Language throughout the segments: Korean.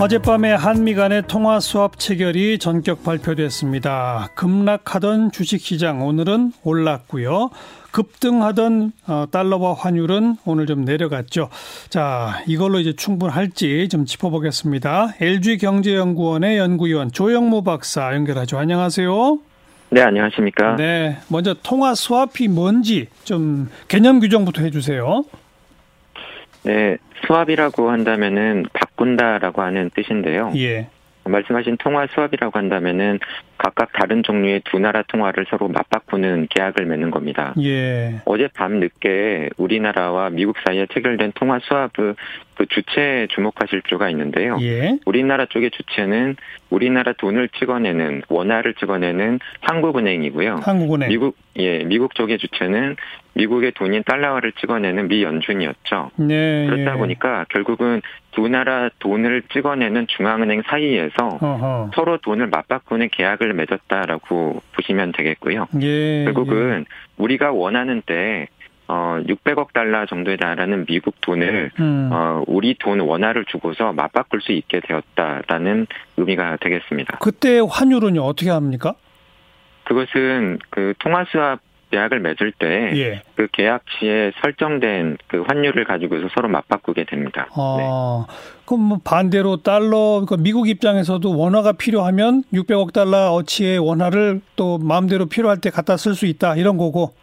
어젯밤에 한미 간의 통화 수합 체결이 전격 발표됐습니다. 급락하던 주식시장 오늘은 올랐고요. 급등하던 어, 달러와 환율은 오늘 좀 내려갔죠. 자, 이걸로 이제 충분할지 좀 짚어보겠습니다. LG경제연구원의 연구위원 조영무 박사 연결하죠. 안녕하세요. 네, 안녕하십니까. 네, 먼저 통화 수합이 뭔지 좀 개념 규정부터 해주세요. 네, 수합이라고 한다면은 바꾼다라고 하는 뜻인데요. 예. 말씀하신 통화 수합이라고 한다면은 각각 다른 종류의 두 나라 통화를 서로 맞바꾸는 계약을 맺는 겁니다. 예. 어제 밤 늦게 우리나라와 미국 사이에 체결된 통화 수합을 그 주체에 주목하실 필요가 있는데요. 예. 우리나라 쪽의 주체는 우리나라 돈을 찍어내는 원화를 찍어내는 한국은행이고요. 한국은행. 미국 예 미국 쪽의 주체는 미국의 돈인 달러화를 찍어내는 미 연준이었죠. 네. 그렇다 예. 보니까 결국은 두 나라 돈을 찍어내는 중앙은행 사이에서 어허. 서로 돈을 맞바꾸는 계약을 맺었다라고 보시면 되겠고요. 예. 결국은 우리가 원하는 때 어, 600억 달러 정도에 달하는 미국 돈을 예. 음. 어, 우리 돈 원화를 주고서 맞바꿀 수 있게 되었다라는 의미가 되겠습니다. 그때 환율은요 어떻게 합니까? 그것은 그 통화 수합 계약을 맺을 때그 예. 계약 시에 설정된 그 환율을 가지고서 서로 맞바꾸게 됩니다. 네. 아, 그럼 뭐 반대로 달러, 그러니까 미국 입장에서도 원화가 필요하면 600억 달러 어치의 원화를 또 마음대로 필요할 때 갖다 쓸 수 있다 이런 거고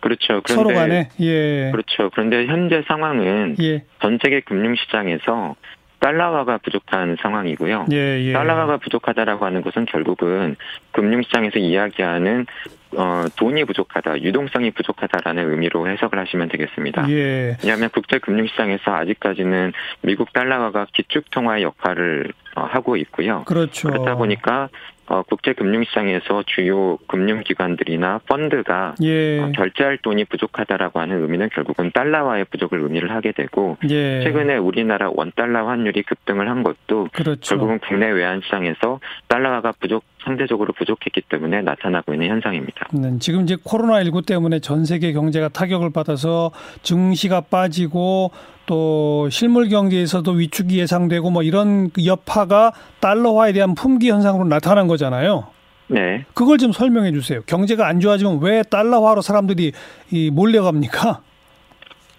그렇죠. 그런데 서로 간에 예, 그렇죠. 그런데 현재 상황은 예, 전 세계 금융 시장에서 달러화가 부족한 상황이고요. 예, 예. 달러화가 부족하다라고 하는 것은 결국은 금융시장에서 이야기하는 어, 돈이 부족하다, 유동성이 부족하다라는 의미로 해석을 하시면 되겠습니다. 예, 왜냐하면 국제 금융 시장에서 아직까지는 미국 달러화가 기축 통화의 역할을 어, 하고 있고요. 그렇죠. 그렇다 보니까 어, 국제 금융시장에서 주요 금융기관들이나 펀드가 예, 어, 결제할 돈이 부족하다라고 하는 의미는 결국은 달러화의 부족을 의미를 하게 되고 예, 최근에 우리나라 원 달러 환율이 급등을 한 것도 그렇죠. 결국은 국내 외환 시장에서 달러화가 부족 상대적으로 부족했기 때문에 나타나고 있는 현상입니다. 음, 지금 이제 코로나 19 때문에 전 세계 경제가 타격을 받아서 증시가 빠지고 또 실물 경제에서도 위축이 예상되고 뭐 이런 그 여파가 달러화에 대한 품귀 현상으로 나타난 거잖아요. 네. 그걸 좀 설명해 주세요. 경제가 안 좋아지면 왜 달러화로 사람들이 이 몰려갑니까?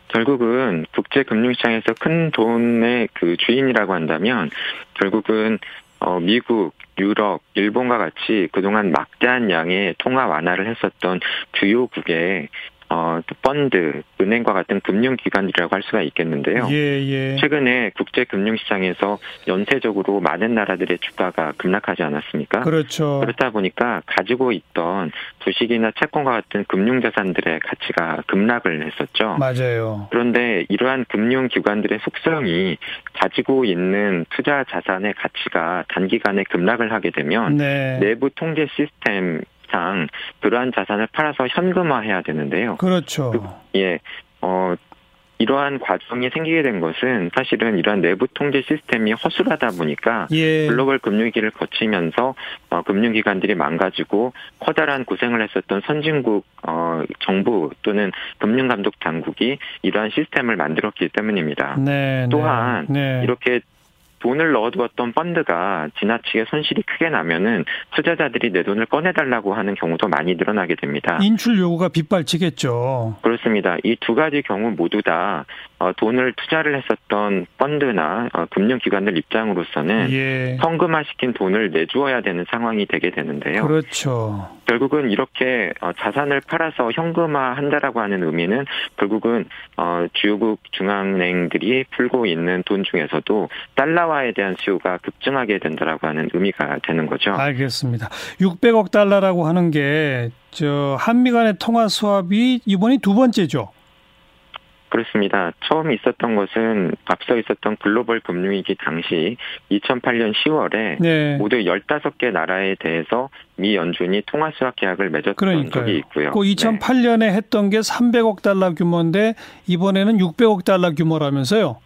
결국은 국제 금융시장에서 큰 돈의 그 주인이라고 한다면 결국은 어 미국, 유럽, 일본과 같이 그동안 막대한 양의 통화 완화를 했었던 주요국의 어 펀드, 은행과 같은 금융기관이라고 할 수가 있겠는데요. 예, 예. 최근에 국제 금융시장에서 연쇄적으로 많은 나라들의 주가가 급락하지 않았습니까? 그렇죠. 그렇다 보니까 가지고 있던 주식이나 채권과 같은 금융자산들의 가치가 급락을 했었죠. 맞아요. 그런데 이러한 금융기관들의 속성이 가지고 있는 투자 자산의 가치가 단기간에 급락을 하게 되면 네. 내부 통제 시스템 상 그러한 자산을 팔아서 현금화해야 되는데요. 그렇죠. 예, 어, 이러한 과정이 생기게 된 것은 사실은 이러한 내부 통제 시스템이 허술하다 보니까 예. 글로벌 금융위기를 거치면서 어, 금융기관들이 망가지고 커다란 고생을 했었던 선진국 어, 정부 또는 금융감독 당국이 이러한 시스템을 만들었기 때문입니다. 네. 또한 네. 이렇게 돈을 넣어두었던 펀드가 지나치게 손실이 크게 나면은 투자자들이 내 돈을 꺼내달라고 하는 경우도 많이 늘어나게 됩니다. 인출 요구가 빗발치겠죠. 그렇습니다. 이 두 가지 경우 모두 다 어, 돈을 투자를 했었던 펀드나 어, 금융기관들 입장으로서는 예. 현금화시킨 돈을 내주어야 되는 상황이 되게 되는데요. 그렇죠. 결국은 이렇게 어, 자산을 팔아서 현금화한다라고 하는 의미는 결국은 어, 주요국 중앙은행들이 풀고 있는 돈 중에서도 달러 화에 대한 수요가 급증하게 된다라고 하는 의미가 되는 거죠. 알겠습니다. 600억 달러라고 하는 게 저 한미 간의 통화 수합이 이번이 두 번째죠. 그렇습니다. 처음 있었던 것은 앞서 있었던 글로벌 금융위기 당시 2008년 10월에 네. 모두 15개 나라에 대해서 미 연준이 통화 수합 계약을 맺었던 그러니까요. 적이 있고요. 그 2008년에 했던 게 300억 달러 규모인데 이번에는 600억 달러 규모라면서요.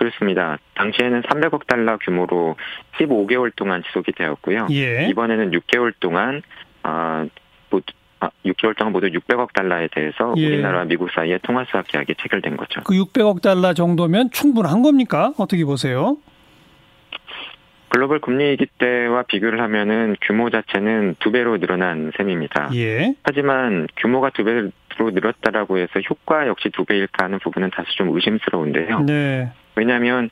그렇습니다. 당시에는 300억 달러 규모로 15개월 동안 지속이 되었고요. 예. 이번에는 6개월 동안 아, 모두, 아, 6개월 동안 모두 600억 달러에 대해서 예. 우리나라와 미국 사이에 통화 수합 계약이 체결된 거죠. 그 600억 달러 정도면 충분한 겁니까? 어떻게 보세요? 글로벌 금리 위기 때와 비교를 하면은 규모 자체는 두 배로 늘어난 셈입니다. 예. 하지만 규모가 두 배로 늘었다라고 해서 효과 역시 두 배일까 하는 부분은 다소 좀 의심스러운데요. 네. 왜냐하면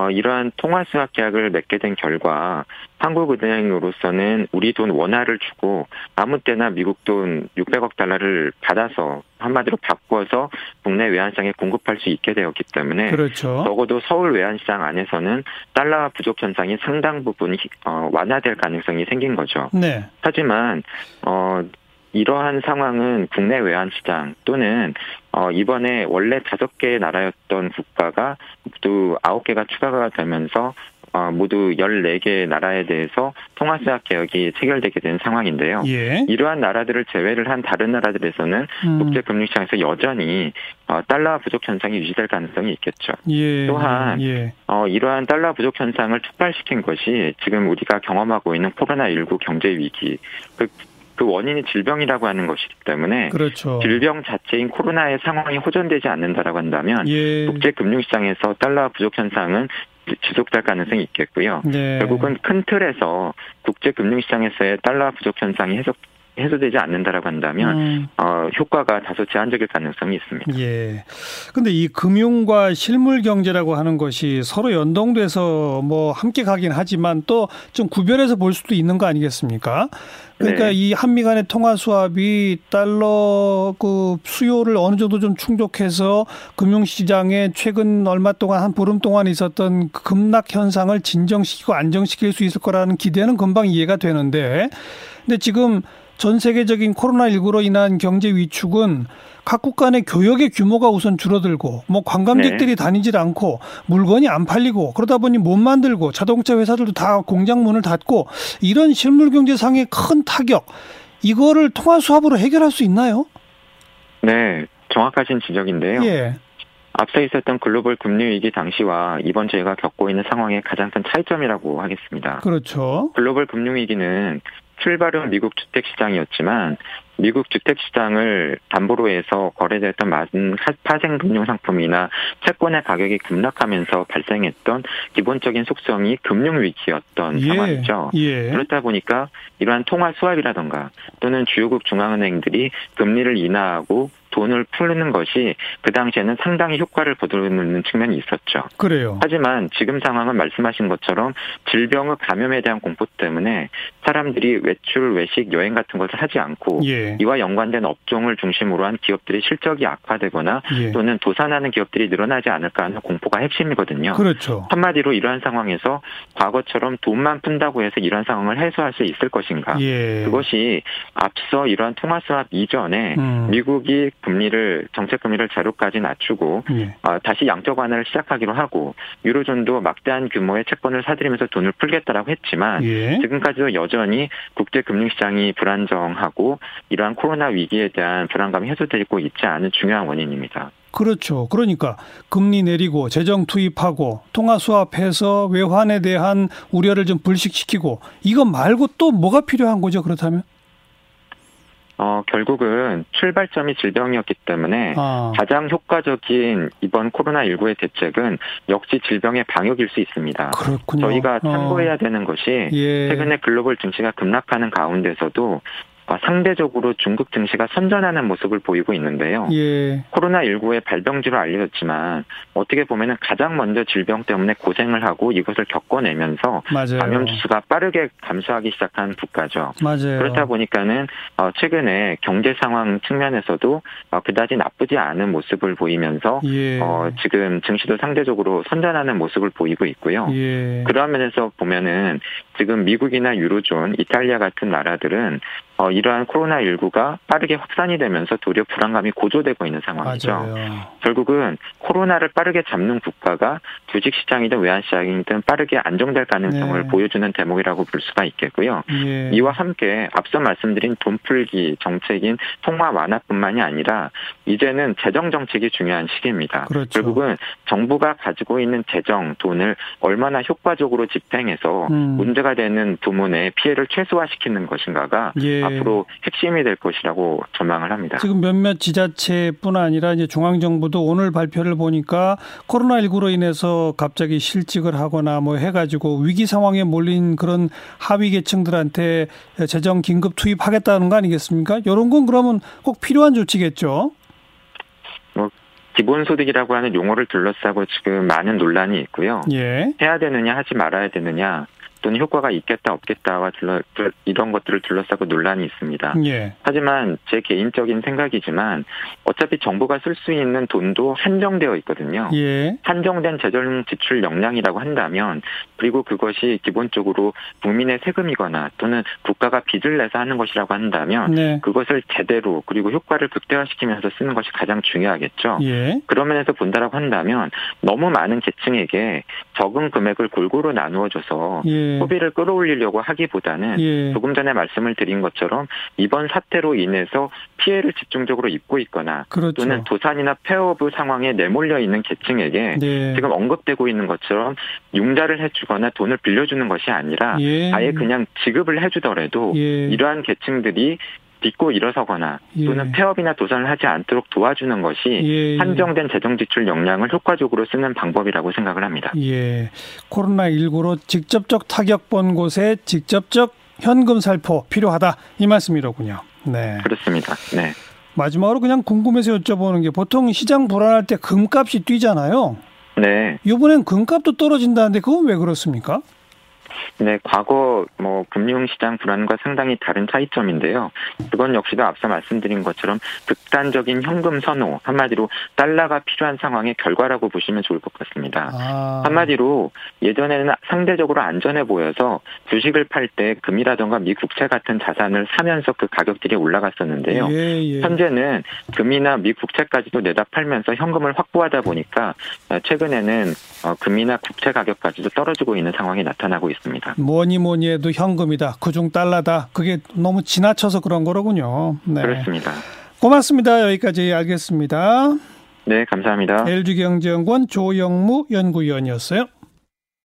어, 이러한 통화 수학 계약을 맺게 된 결과 한국은행으로서는 우리 돈 원화를 주고 아무 때나 미국 돈 600억 달러를 받아서 한마디로 바꿔서 국내 외환시장에 공급할 수 있게 되었기 때문에 그렇죠. 적어도 서울 외환시장 안에서는 달러 부족 현상이 상당 부분 어, 완화될 가능성이 생긴 거죠. 네. 하지만 어 이러한 상황은 국내 외환 시장 또는 어 이번에 원래 다섯 개의 나라였던 국가가 모두 아홉 개가 추가가 되면서 어 모두 14개의 나라에 대해서 통화수학 개혁이 체결되게 된 상황인데요. 예. 이러한 나라들을 제외를 한 다른 나라들에서는 음. 국제금융 시장에서 여전히 어 달러 부족 현상이 유지될 가능성이 있겠죠. 예. 또한 예. 어, 이러한 달러 부족 현상을 촉발시킨 것이 지금 우리가 경험하고 있는 코로나19 경제 위기. 그, 그 원인이 질병이라고 하는 것이기 때문에 그렇죠. 질병 자체인 코로나의 상황이 호전되지 않는다라고 한다면 예. 국제 금융 시장에서 달러 부족 현상은 지속될 가능성이 있겠고요. 네. 결국은 큰 틀에서 국제 금융 시장에서의 달러 부족 현상이 해소 해소되지 않는다라고 한다면 음. 어, 효과가 다소 제한적일 가능성이 있습니다. 예. 근데 이 금융과 실물 경제라고 하는 것이 서로 연동돼서 뭐 함께 가긴 하지만 또 좀 구별해서 볼 수도 있는 거 아니겠습니까? 그러니까 네. 이 한미 간의 통화 수합이 달러 그 수요를 어느 정도 좀 충족해서 금융 시장에 최근 얼마 동안 한 보름 동안 있었던 그 급락 현상을 진정시키고 안정시킬 수 있을 거라는 기대는 금방 이해가 되는데 근데 지금 전 세계적인 코로나19로 인한 경제 위축은 각국 간의 교역의 규모가 우선 줄어들고 뭐 관광객들이 다니질 않고 물건이 안 팔리고 그러다 보니 못 만들고 자동차 회사들도 다 공장 문을 닫고 이런 실물 경제상의 큰 타격 이거를 통화 수합으로 해결할 수 있나요? 네, 정확하신 지적인데요. 예. 앞서 있었던 글로벌 금리 위기 당시와 이번 저희가 겪고 있는 상황의 가장 큰 차이점이라고 하겠습니다. 그렇죠. 글로벌 금융 위기는 출발은 미국 주택 시장이었지만 미국 주택 시장을 담보로 해서 거래됐던 많은 파생 금융 상품이나 채권의 가격이 급락하면서 발생했던 기본적인 속성이 금융 위기였던 예. 상황이죠. 예. 그렇다 보니까 이러한 통화 수합이라던가 또는 주요국 중앙은행들이 금리를 인하하고 돈을 풀는 것이 그 당시에는 상당히 효과를 거두는 측면이 있었죠. 그래요. 하지만 지금 상황은 말씀하신 것처럼 질병의 감염에 대한 공포 때문에 사람들이 외출, 외식, 여행 같은 것을 하지 않고 예. 이와 연관된 업종을 중심으로 한 기업들의 실적이 악화되거나 예. 또는 도산하는 기업들이 늘어나지 않을까 하는 공포가 핵심이거든요. 그렇죠. 한마디로 이러한 상황에서 과거처럼 돈만 푼다고 해서 이러한 상황을 해소할 수 있을 것인가? 예. 그것이 앞서 이러한 통화 수합 이전에 음. 미국이 금리를 정책 금리를 제로까지 낮추고 예. 어, 다시 양적 완화를 시작하기로 하고 유로존도 막대한 규모의 채권을 사들이면서 돈을 풀겠다라고 했지만 예. 지금까지도 여전히 국제 금융 시장이 불안정하고 이러한 코로나 위기에 대한 불안감이 해소되고 있지 않은 중요한 원인입니다. 그렇죠. 그러니까 금리 내리고 재정 투입하고 통화 수합해서 외환에 대한 우려를 좀 불식시키고 이거 말고 또 뭐가 필요한 거죠? 그렇다면? 어, 결국은 출발점이 질병이었기 때문에 아, 가장 효과적인 이번 코로나19의 대책은 역시 질병의 방역일 수 있습니다. 그렇군요. 저희가 어, 참고해야 되는 것이 예. 최근에 글로벌 증시가 급락하는 가운데서도 어, 상대적으로 중국 증시가 선전하는 모습을 보이고 있는데요. 예. 코로나19의 발병지로 알려졌지만 어떻게 보면은 가장 먼저 질병 때문에 고생을 하고 이것을 겪어내면서 맞아요. 감염 지수가 빠르게 감소하기 시작한 국가죠. 맞아요. 그렇다 보니까는 어, 최근에 경제 상황 측면에서도 어, 그다지 나쁘지 않은 모습을 보이면서 예. 어, 지금 증시도 상대적으로 선전하는 모습을 보이고 있고요. 예. 그런 면에서 보면은 지금 미국이나 유로존, 이탈리아 같은 나라들은 어, 이러한 코로나19가 빠르게 확산이 되면서 도리어 불안감이 고조되고 있는 상황이죠. 맞아요. 결국은 코로나를 빠르게 잡는 국가가 주식 시장이든 외환 시장이든 빠르게 안정될 가능성을 네. 보여주는 대목이라고 볼 수가 있겠고요. 예. 이와 함께 앞서 말씀드린 돈 풀기 정책인 통화 완화뿐만이 아니라 이제는 재정 정책이 중요한 시기입니다. 그렇죠. 결국은 정부가 가지고 있는 재정 돈을 얼마나 효과적으로 집행해서 음. 문제가 되는 부문의 피해를 최소화시키는 것인가가 예. 앞으로 앞으로 핵심이 될 것이라고 전망을 합니다. 지금 몇몇 지자체뿐 아니라 이제 중앙정부도 오늘 발표를 보니까 코로나19로 인해서 갑자기 실직을 하거나 뭐 해가지고 위기 상황에 몰린 그런 하위 계층들한테 재정 긴급 투입하겠다는 거 아니겠습니까? 이런 건 그러면 꼭 필요한 조치겠죠. 뭐 기본소득이라고 하는 용어를 둘러싸고 지금 많은 논란이 있고요. 예. 해야 되느냐 하지 말아야 되느냐 또는 효과가 있겠다 없겠다와 둘러, 이런 것들을 둘러싸고 논란이 있습니다. 예. 하지만 제 개인적인 생각이지만 어차피 정부가 쓸 수 있는 돈도 한정되어 있거든요. 예. 한정된 재정 지출 역량이라고 한다면 그리고 그것이 기본적으로 국민의 세금이거나 또는 국가가 빚을 내서 하는 것이라고 한다면 네. 그것을 제대로 그리고 효과를 극대화시키면서 쓰는 것이 가장 중요하겠죠. 예. 그런 면에서 본다라고 한다면 너무 많은 계층에게 적은 금액을 골고루 나누어줘서 예. 소비를 끌어올리려고 하기보다는 예. 조금 전에 말씀을 드린 것처럼 이번 사태로 인해서 피해를 집중적으로 입고 있거나 그렇죠. 또는 도산이나 폐업의 상황에 내몰려 있는 계층에게 네. 지금 언급되고 있는 것처럼 융자를 해주거나 돈을 빌려주는 것이 아니라 예. 아예 그냥 지급을 해주더라도 예. 이러한 계층들이 딛고 일어서거나 예. 또는 폐업이나 도산을 하지 않도록 도와주는 것이 예, 예. 한정된 재정 지출 역량을 효과적으로 쓰는 방법이라고 생각을 합니다. 예. 코로나19로 직접적 타격 본 곳에 직접적 현금 살포 필요하다. 이 말씀이로군요. 네. 그렇습니다. 네. 마지막으로 그냥 궁금해서 여쭤보는 게 보통 시장 불안할 때 금값이 뛰잖아요. 네. 이번엔 금값도 떨어진다는데 그건 왜 그렇습니까? 네, 과거 뭐 금융 시장 불안과 상당히 다른 차이점인데요. 그건 역시도 앞서 말씀드린 것처럼 극단적인 현금 선호, 한마디로 달러가 필요한 상황의 결과라고 보시면 좋을 것 같습니다. 아. 한마디로 예전에는 상대적으로 안전해 보여서 주식을 팔 때 금이라던가 미 국채 같은 자산을 사면서 그 가격들이 올라갔었는데요. 예, 예. 현재는 금이나 미 국채까지도 내다 팔면서 현금을 확보하다 보니까 최근에는 어, 금이나 국채 가격까지도 떨어지고 있는 상황이 나타나고 있습니다. 뭐니 뭐니 해도 현금이다. 그중 달러다. 그게 너무 지나쳐서 그런 거로군요. 네. 그렇습니다. 고맙습니다. 여기까지 알겠습니다. 네, 감사합니다. LG경제연구원 조영무 연구위원이었어요.